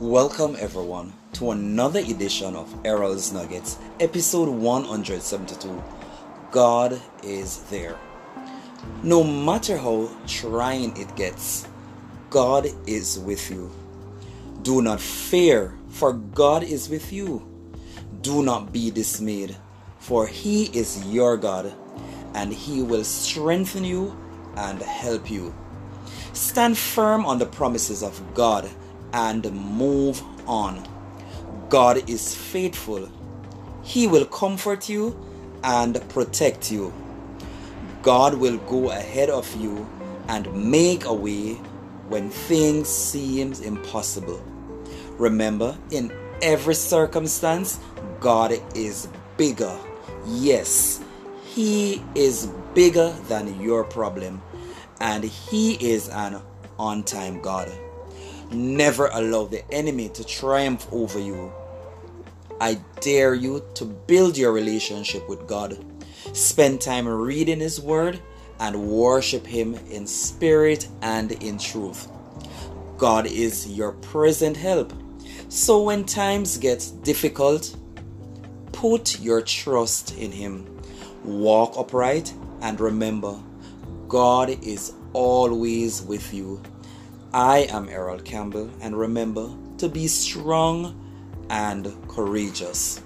Welcome everyone to another edition of Errol's Nuggets, episode 172. God is there. No matter how trying it gets, God is with you. Do not fear, for God is with you. Do not be dismayed, for He is your God, and He will strengthen you and help you. Stand firm on the promises of God and move on. God is faithful. He will comfort you and protect you. God will go ahead of you and make a way when things seem impossible. Remember, in every circumstance, God is bigger. Yes, He is bigger than your problem, and He is an on time God. Never allow the enemy to triumph over you. I dare you to build your relationship with God. Spend time reading His Word and worship Him in spirit and in truth. God is your present help. So when times get difficult, put your trust in Him. Walk upright and remember, God is always with you. I am Errol Campbell, and remember to be strong and courageous.